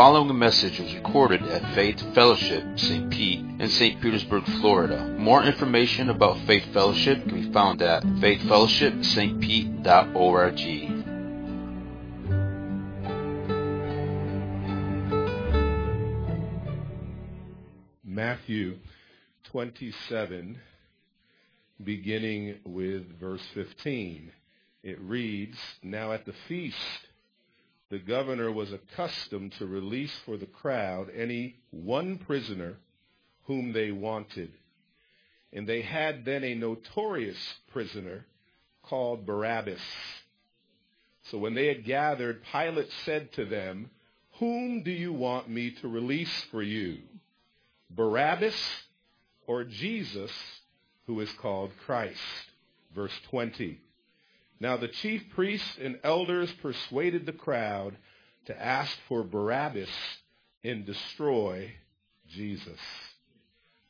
following message was recorded at Faith Fellowship St. Pete in St. Petersburg, Florida. More information about Faith Fellowship can be found at faithfellowshipstpete.org. Matthew 27, beginning with verse 15. It reads, Now at the feast, the governor was accustomed to release for the crowd any one prisoner whom they wanted. And they had then a notorious prisoner called Barabbas. So when they had gathered, Pilate said to them, Whom do you want me to release for you? Barabbas or Jesus, who is called Christ? Verse 20. Now the chief priests and elders persuaded the crowd to ask for Barabbas and destroy Jesus.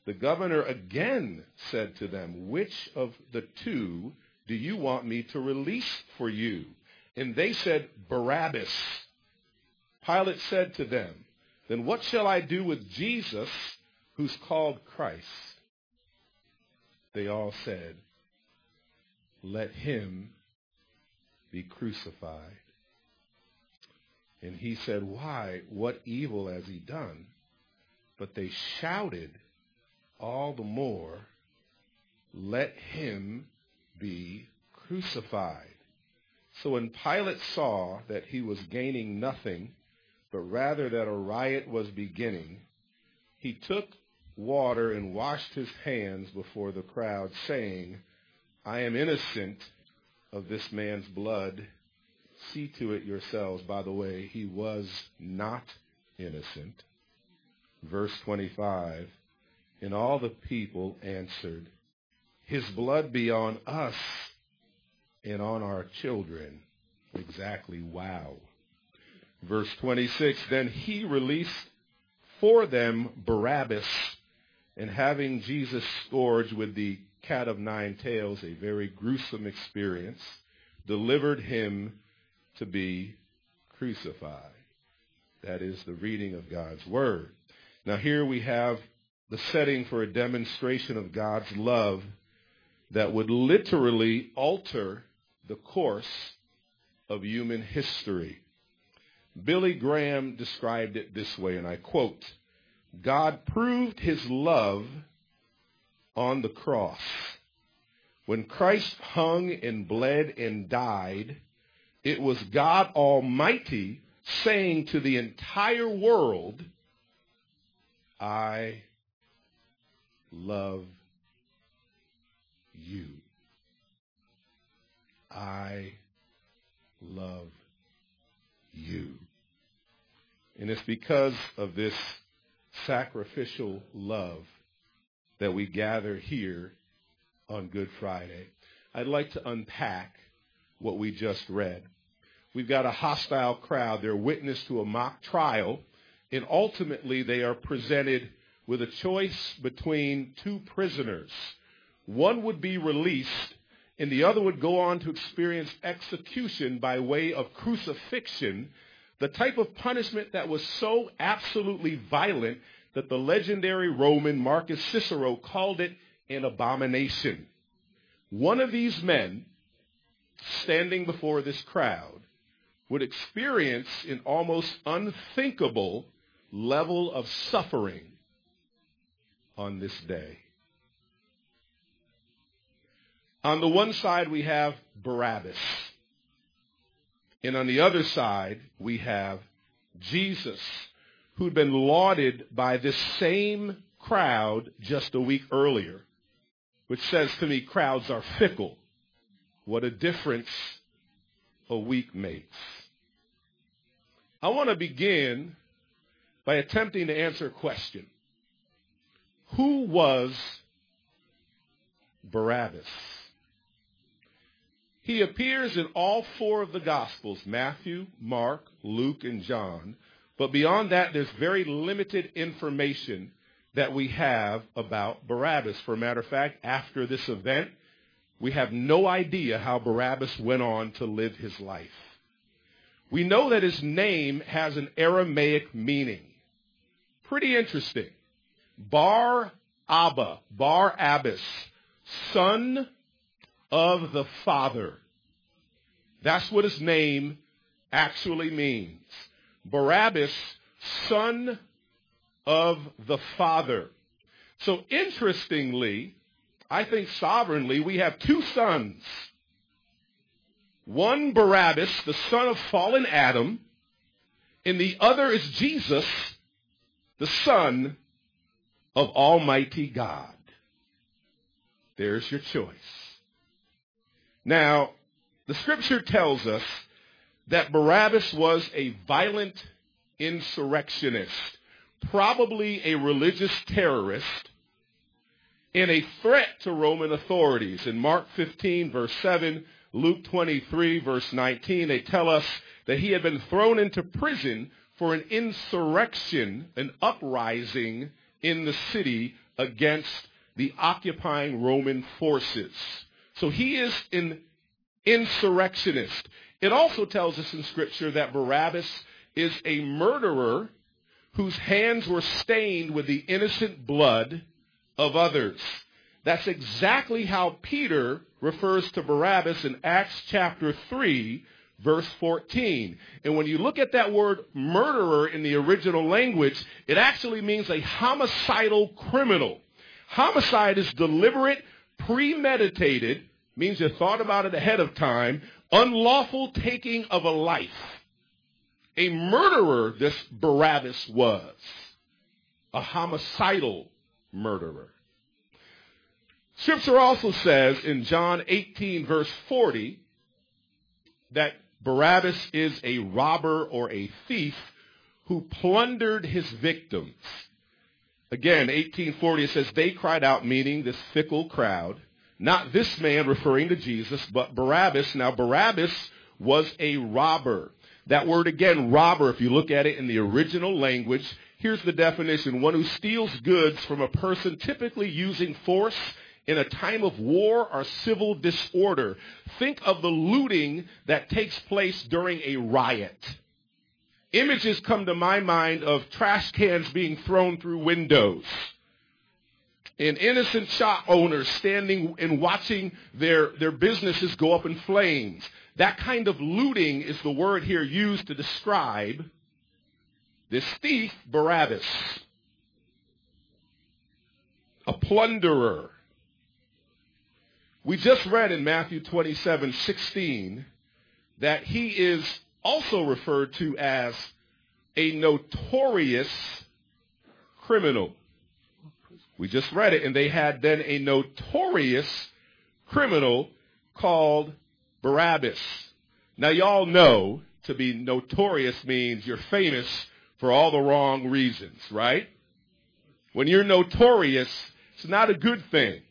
The governor again said to them, Which of the two do you want me to release for you? And they said, Barabbas. Pilate said to them, Then what shall I do with Jesus, who's called Christ? They all said, Let him be crucified. And he said, Why? What evil has he done? But they shouted all the more, Let him be crucified. So when Pilate saw that he was gaining nothing, but rather that a riot was beginning, he took water and washed his hands before the crowd, saying, I am innocent of this man's blood. See to it yourselves. By the way, he was not innocent. Verse 25. And all the people answered, His blood be on us and on our children. Exactly, wow. Verse 26. Then he released for them Barabbas, and having Jesus scourged with the cat of nine tails, a very gruesome experience, delivered him to be crucified. That is the reading of God's Word. Now here we have the setting for a demonstration of God's love that would literally alter the course of human history. Billy Graham described it this way, and I quote, God proved his love on the cross. When Christ hung and bled and died, it was God Almighty saying to the entire world, I love you. I love you. And it's because of this sacrificial love that we gather here on Good Friday. I'd like to unpack what we just read. We've got a hostile crowd. They're witness to a mock trial, and ultimately they are presented with a choice between two prisoners. One would be released, and the other would go on to experience execution by way of crucifixion, the type of punishment that was so absolutely violent that the legendary Roman Marcus Cicero called it an abomination. One of these men, standing before this crowd, would experience an almost unthinkable level of suffering on this day. On the one side, we have Barabbas. And on the other side, we have Jesus who'd been lauded by this same crowd just a week earlier, which says to me, crowds are fickle. What a difference a week makes. I want to begin by attempting to answer a question. Who was Barabbas? He appears in all four of the Gospels, Matthew, Mark, Luke, and John, but beyond that, there's very limited information that we have about Barabbas. For a matter of fact, after this event, we have no idea how Barabbas went on to live his life. we know that his name has an Aramaic meaning. Pretty interesting. Bar Abba, Bar Abbas, son of the Father. That's what his name actually means. Barabbas, son of the Father. So interestingly, I think sovereignly, we have two sons. One Barabbas, the son of fallen Adam, and the other is Jesus, the son of Almighty God. There's your choice. Now, the scripture tells us that Barabbas was a violent insurrectionist, probably a religious terrorist, and a threat to Roman authorities. In Mark 15, verse 7, Luke 23, verse 19, they tell us that he had been thrown into prison for an insurrection, an uprising in the city against the occupying Roman forces. So he is an insurrectionist. It also tells us in Scripture that Barabbas is a murderer whose hands were stained with the innocent blood of others. That's exactly how Peter refers to Barabbas in Acts chapter 3, verse 14. And when you look at that word murderer in the original language, it actually means a homicidal criminal. Homicide is deliberate, premeditated, means you thought about it ahead of time, unlawful taking of a life. A murderer, this Barabbas was. A homicidal murderer. Scripture also says in John 18 verse 40 that Barabbas is a robber or a thief who plundered his victims. Again, 1840 it says they cried out, meaning this fickle crowd, not this man referring to Jesus, but Barabbas. Now Barabbas was a robber. That word again, robber, if you look at it in the original language, here's the definition. One who steals goods from a person typically using force in a time of war or civil disorder. Think of the looting that takes place during a riot. Images come to my mind of trash cans being thrown through windows. And innocent shop owners standing and watching their, their businesses go up in flames. That kind of looting is the word here used to describe this thief, Barabbas. A plunderer. We just read in Matthew 27, 16 that he is also referred to as a notorious criminal. We just read it, and they had then a notorious criminal called Barabbas. Now, y'all know to be notorious means you're famous for all the wrong reasons, right? When you're notorious, it's not a good thing.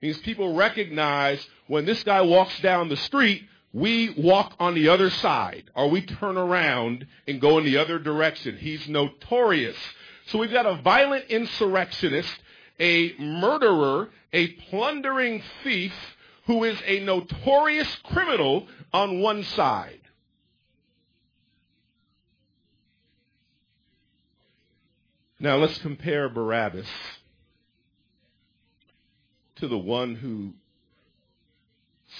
It means people recognize when this guy walks down the street, we walk on the other side, or we turn around and go in the other direction. He's notorious. So we've got a violent insurrectionist, a murderer, a plundering thief, who is a notorious criminal on one side. Now let's compare Barabbas to the one who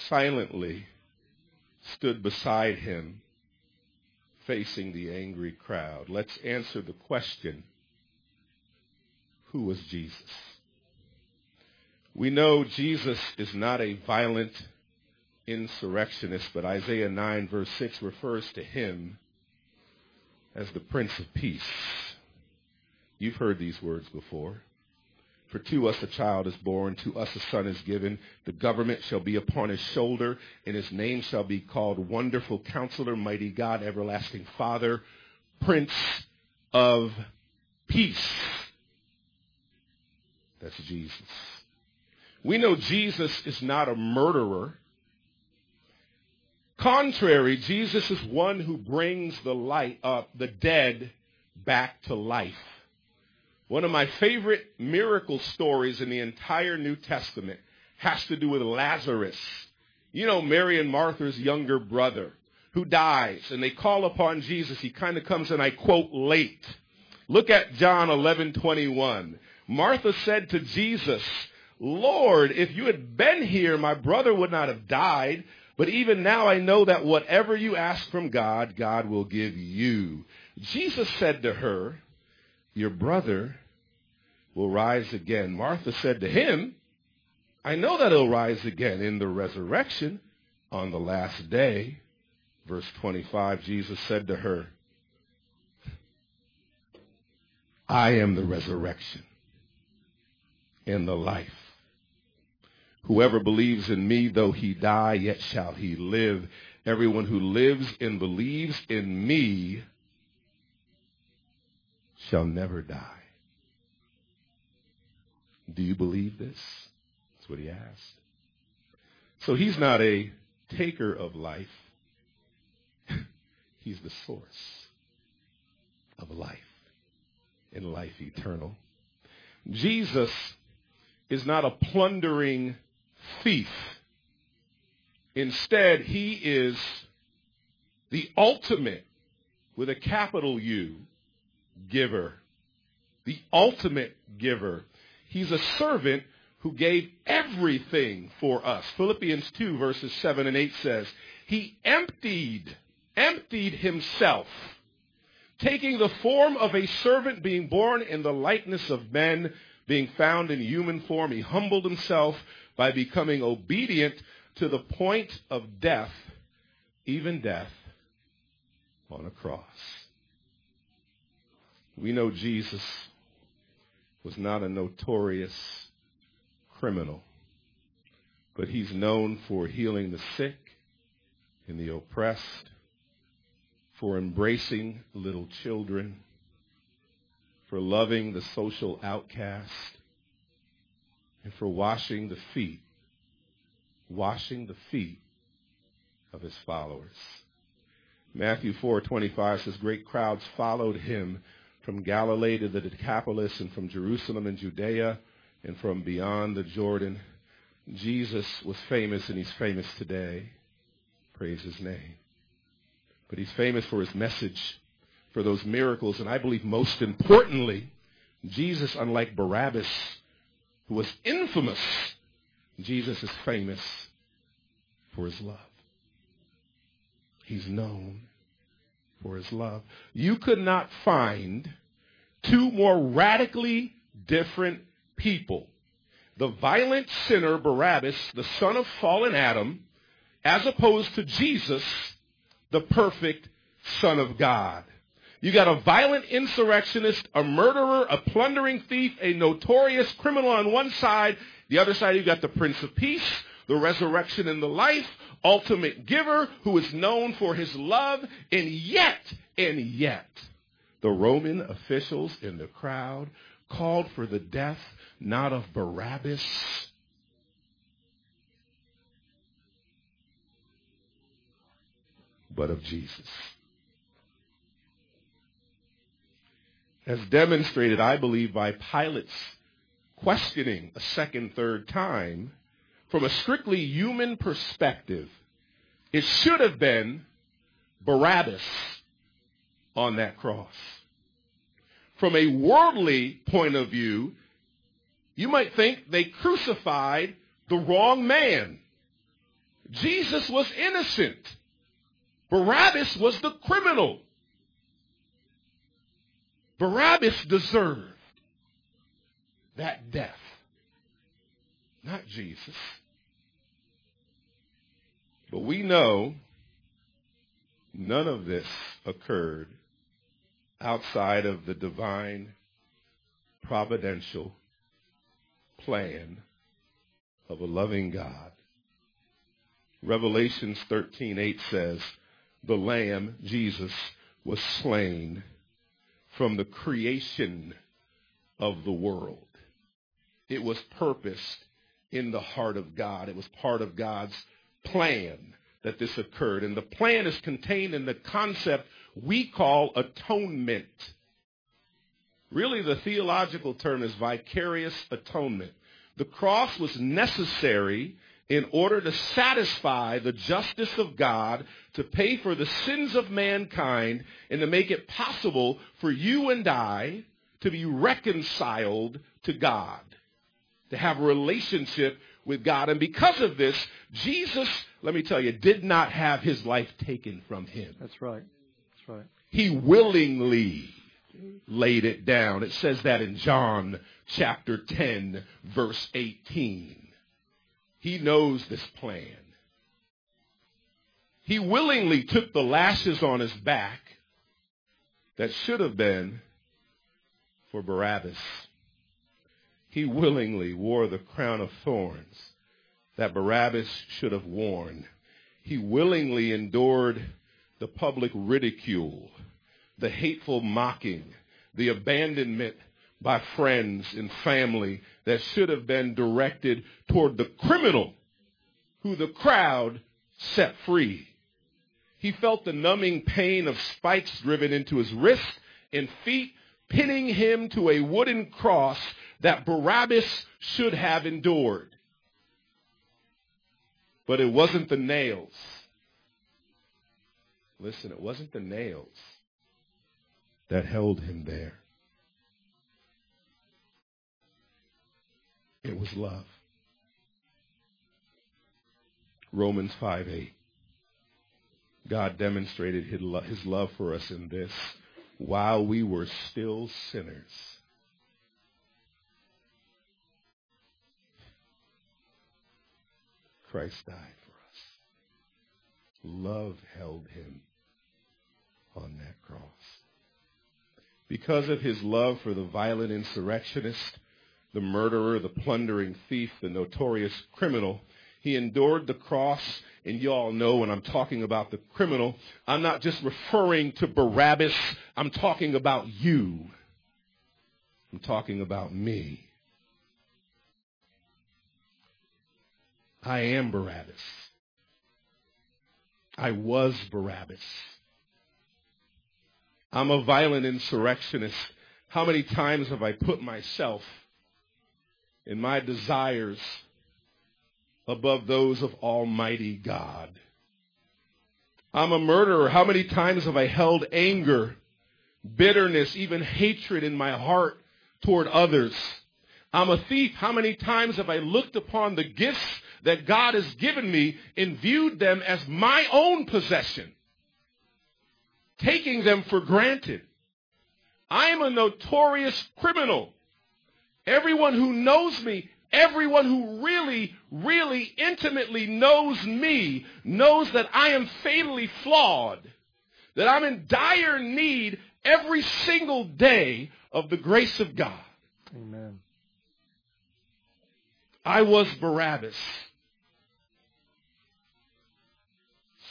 silently stood beside him facing the angry crowd. Let's answer the question, who was Jesus? We know Jesus is not a violent insurrectionist, but Isaiah 9 verse 6 refers to him as the Prince of Peace. You've heard these words before. For to us a child is born, to us a son is given. The government shall be upon his shoulder, and his name shall be called Wonderful Counselor, Mighty God, Everlasting Father, Prince of Peace. That's Jesus. We know Jesus is not a murderer. Contrary, Jesus is one who brings the light up, the dead back to life. One of my favorite miracle stories in the entire New Testament has to do with Lazarus. You know, Mary and Martha's younger brother. who dies and they call upon Jesus, he kind of comes and I quote late. Look at John 11:21. Martha said to Jesus, "Lord, if you had been here, my brother would not have died, but even now I know that whatever you ask from God, God will give you." Jesus said to her, "Your brother will rise again." Martha said to him, "I know that he'll rise again in the resurrection on the last day." Verse 25, Jesus said to her, I am the resurrection and the life. Whoever believes in me, though he die, yet shall he live. Everyone who lives and believes in me shall never die. Do you believe this? That's what he asked. So he's not a taker of life. he's the source of life and life eternal. Jesus is not a plundering thief. Instead, he is the ultimate, with a capital U, giver. The ultimate giver. He's a servant who gave everything for us. Philippians 2 verses 7 and 8 says, He emptied, emptied himself, taking the form of a servant, being born in the likeness of men, being found in human form. He humbled himself by becoming obedient to the point of death, even death on a cross. We know Jesus was not a notorious criminal, but he's known for healing the sick and the oppressed, for embracing little children, for loving the social outcast, and for washing the feet, washing the feet of his followers. Matthew 4:25 says great crowds followed him from Galilee to the Decapolis and from Jerusalem and Judea and from beyond the Jordan. Jesus was famous and he's famous today. Praise his name. But he's famous for his message, for those miracles, and I believe most importantly, Jesus, unlike Barabbas, who was infamous, Jesus is famous for his love. He's known for his love. You could not find two more radically different people. The violent sinner Barabbas, the son of fallen Adam, as opposed to Jesus, the perfect son of God. You got a violent insurrectionist, a murderer, a plundering thief, a notorious criminal on one side. The other side, you got the Prince of Peace, the resurrection and the life, ultimate giver who is known for his love, and yet, and yet, the Roman officials in the crowd called for the death not of Barabbas, but of Jesus. As demonstrated, I believe, by Pilate's questioning a second, third time, from a strictly human perspective, it should have been Barabbas on that cross. From a worldly point of view, you might think they crucified the wrong man. Jesus was innocent. Barabbas was the criminal. Barabbas deserved that death, not Jesus. But we know none of this occurred outside of the divine providential plan of a loving God. Revelations 13:8 says, "The lamb Jesus was slain from the creation of the world. It was purposed in the heart of God. It was part of God's plan that this occurred. And the plan is contained in the concept we call atonement. Really, the theological term is vicarious atonement. The cross was necessary in order to satisfy the justice of God, to pay for the sins of mankind, and to make it possible for you and I to be reconciled to God, to have a relationship with God. And because of this, Jesus, let me tell you, did not have his life taken from him. That's right. That's right. He willingly laid it down. It says that in John chapter 10, verse 18. He knows this plan. He willingly took the lashes on his back that should have been for Barabbas. He willingly wore the crown of thorns that Barabbas should have worn. He willingly endured the public ridicule, the hateful mocking, the abandonment by friends and family that should have been directed toward the criminal who the crowd set free. He felt the numbing pain of spikes driven into his wrists and feet, pinning him to a wooden cross that Barabbas should have endured. But it wasn't the nails. Listen, it wasn't the nails that held him there. It was love. Romans 5 8. God demonstrated his love for us in this while we were still sinners. Christ died for us. Love held him on that cross. Because of his love for the violent insurrectionist, the murderer, the plundering thief, the notorious criminal. He endured the cross, and you all know when I'm talking about the criminal, I'm not just referring to Barabbas, I'm talking about you. I'm talking about me. I am Barabbas. I was Barabbas. I'm a violent insurrectionist. How many times have I put myself and my desires above those of Almighty God. I'm a murderer. How many times have I held anger, bitterness, even hatred in my heart toward others? I'm a thief. How many times have I looked upon the gifts that God has given me and viewed them as my own possession, taking them for granted? I am a notorious criminal. Everyone who knows me, everyone who really, really intimately knows me, knows that I am fatally flawed, that I'm in dire need every single day of the grace of God. Amen. I was Barabbas.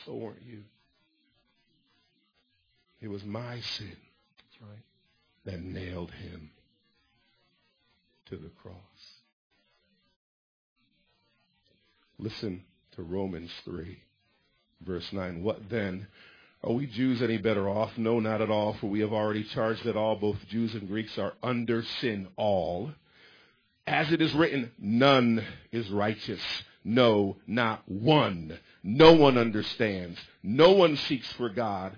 So weren't you. It was my sin right. that nailed him to the cross. Listen to Romans 3, verse 9. What then? Are we Jews any better off? No, not at all, for we have already charged that all, both Jews and Greeks, are under sin all. As it is written, none is righteous. No, not one. No one understands. No one seeks for God.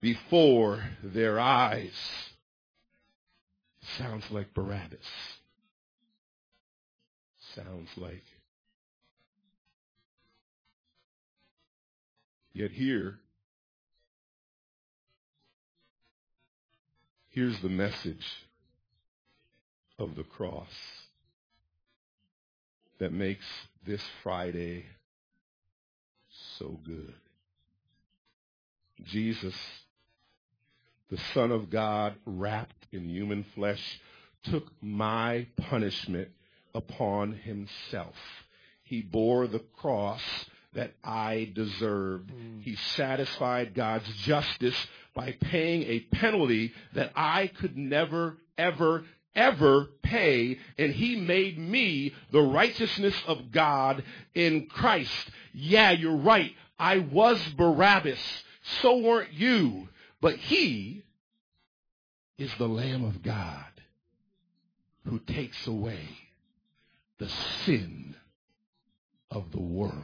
before their eyes. Sounds like Barabbas. Sounds like. Yet here, here's the message of the cross that makes this Friday so good. Jesus the Son of God, wrapped in human flesh, took my punishment upon himself. He bore the cross that I deserved. Mm. He satisfied God's justice by paying a penalty that I could never, ever, ever pay, and he made me the righteousness of God in Christ. Yeah, you're right. I was Barabbas. So weren't you. But he is the Lamb of God who takes away the sin of the world.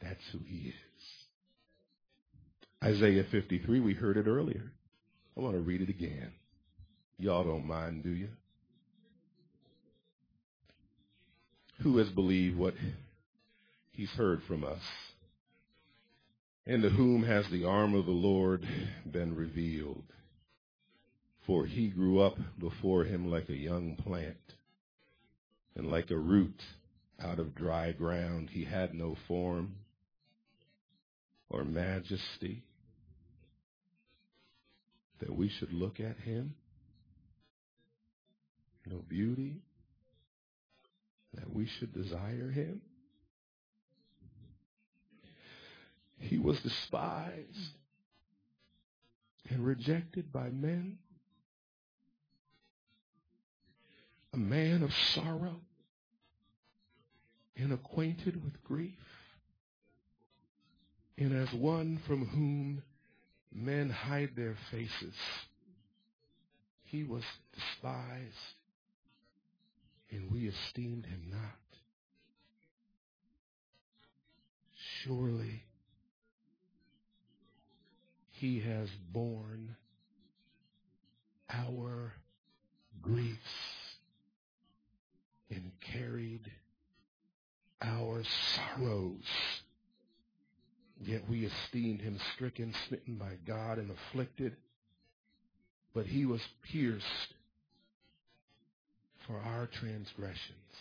That's who he is. Isaiah 53, we heard it earlier. I want to read it again. Y'all don't mind, do you? Who has believed what he's heard from us? And to whom has the arm of the Lord been revealed? For he grew up before him like a young plant, and like a root out of dry ground. He had no form or majesty that we should look at him. No beauty that we should desire him. He was despised and rejected by men. A man of sorrow and acquainted with grief. And as one from whom men hide their faces, he was despised and we esteemed him not. Surely he has borne our griefs and carried our sorrows. Yet we esteemed him stricken, smitten by God, and afflicted. But he was pierced for our transgressions.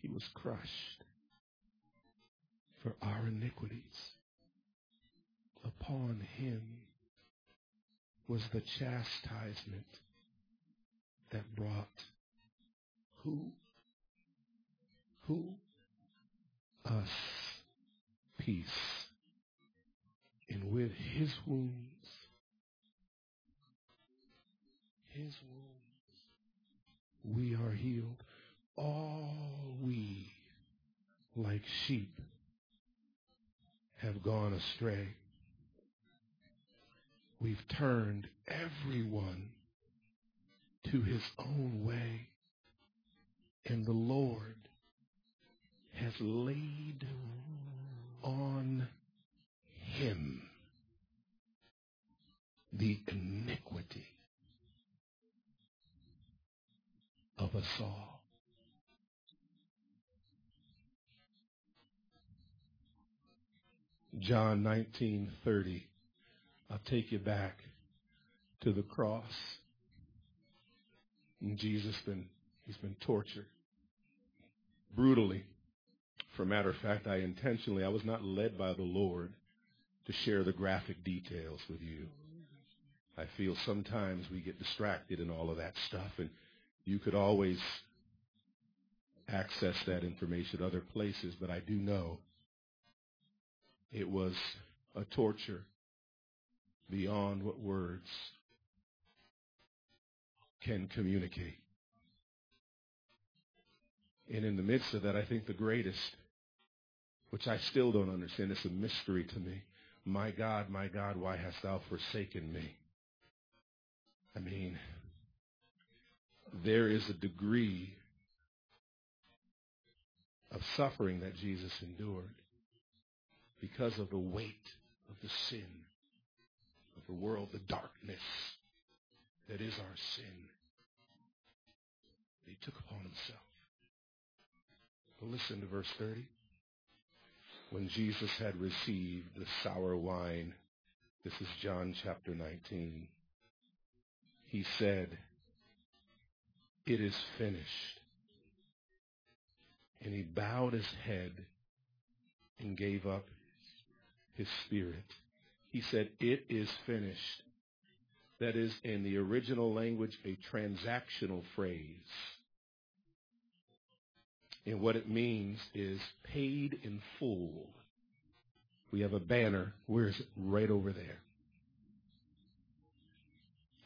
He was crushed for our iniquities. Upon him was the chastisement that brought who? Who? Us peace. And with his wounds, his wounds, we are healed. All we, like sheep, have gone astray. We've turned everyone to his own way. And the Lord has laid on him the iniquity of us all. John 19:30 I'll take you back to the cross. And Jesus been he's been tortured brutally. For a matter of fact, I intentionally I was not led by the Lord to share the graphic details with you. I feel sometimes we get distracted in all of that stuff and you could always access that information other places, but I do know it was a torture beyond what words can communicate. And in the midst of that, I think the greatest, which I still don't understand, it's a mystery to me. My God, my God, why hast thou forsaken me? I mean, there is a degree of suffering that Jesus endured because of the weight of the sin the world, the darkness that is our sin. He took upon himself. But listen to verse 30. When Jesus had received the sour wine, this is John chapter 19, he said, it is finished. And he bowed his head and gave up his spirit. He said, it is finished. That is, in the original language, a transactional phrase. And what it means is paid in full. We have a banner. Where is it? Right over there.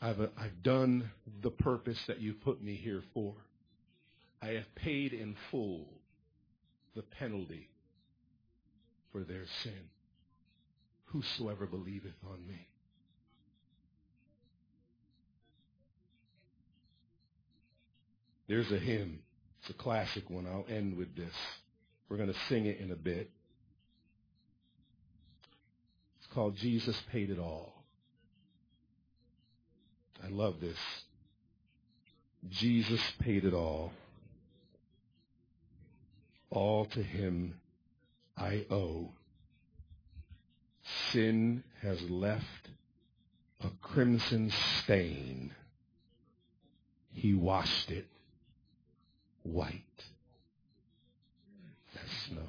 I've, uh, I've done the purpose that you put me here for. I have paid in full the penalty for their sin. Whosoever believeth on me. There's a hymn. It's a classic one. I'll end with this. We're going to sing it in a bit. It's called Jesus Paid It All. I love this. Jesus paid it all. All to him I owe. Sin has left a crimson stain. He washed it white as snow.